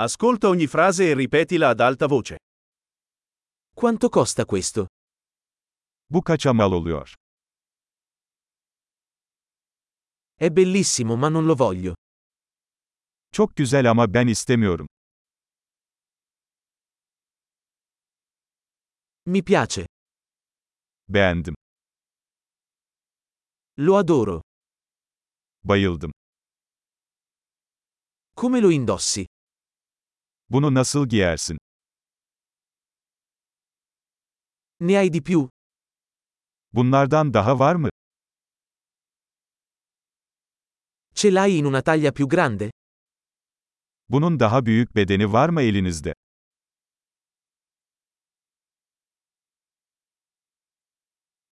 Ascolta ogni frase e ripetila ad alta voce. Quanto costa questo? Bu kaça mal oluyor? È bellissimo ma non lo voglio. Çok güzel ama ben istemiyorum. Mi piace. Beğendim. Lo adoro. Bayıldım. Come lo indossi? Bunu nasıl giyersin? Ne hai di più? Bunlardan daha var mı? Ce l'hai in una taglia più grande? Bunun daha büyük bedeni var mı elinizde?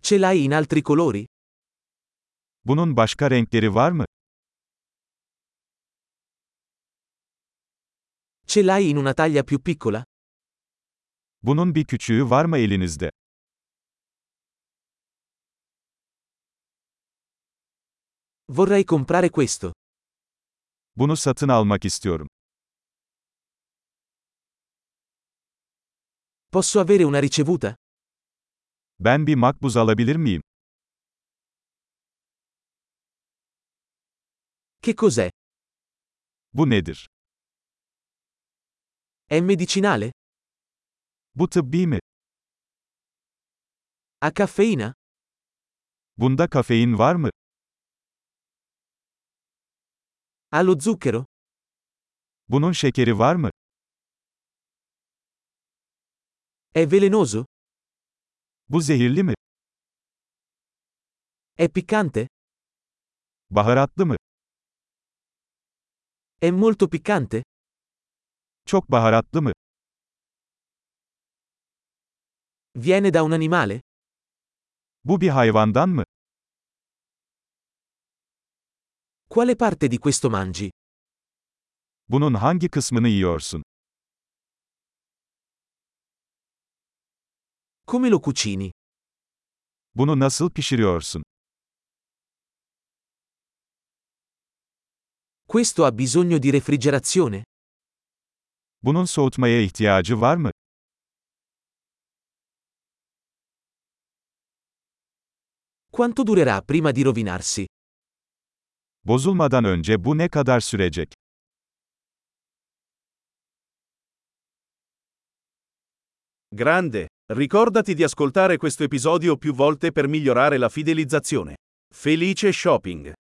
Ce l'hai in altri colori? Bunun başka renkleri var mı? Ce l'hai in una taglia più piccola? Bunun bir küçüğü var mı elinizde? Vorrei comprare questo. Bunu satın almak istiyorum. Posso avere una ricevuta? Ben bir makbuz alabilir miyim? Che cos'è? Bu nedir? È medicinale? Bu tıbbi mi? Ha caffeina? Bunda kafein var mı? Ha lo zucchero? Bunun şekeri var mı? È velenoso? Bu zehirli mi? È piccante? Baharatlı mı? È molto piccante? Çok baharatlı mı? Viene da un animale? Bu bir hayvandan mı? Quale parte di questo mangi? Bunun hangi kısmını yiyorsun? Come lo cucini? Bunu nasıl pişiriyorsun? Questo ha bisogno di refrigerazione? Bunun soğutmaya ihtiyacı var mı? Quanto durerà prima di rovinarsi? Bozulmadan önce bu ne kadar sürecek? Grande! Ricordati di ascoltare questo episodio più volte per migliorare la fidelizzazione. Felice shopping!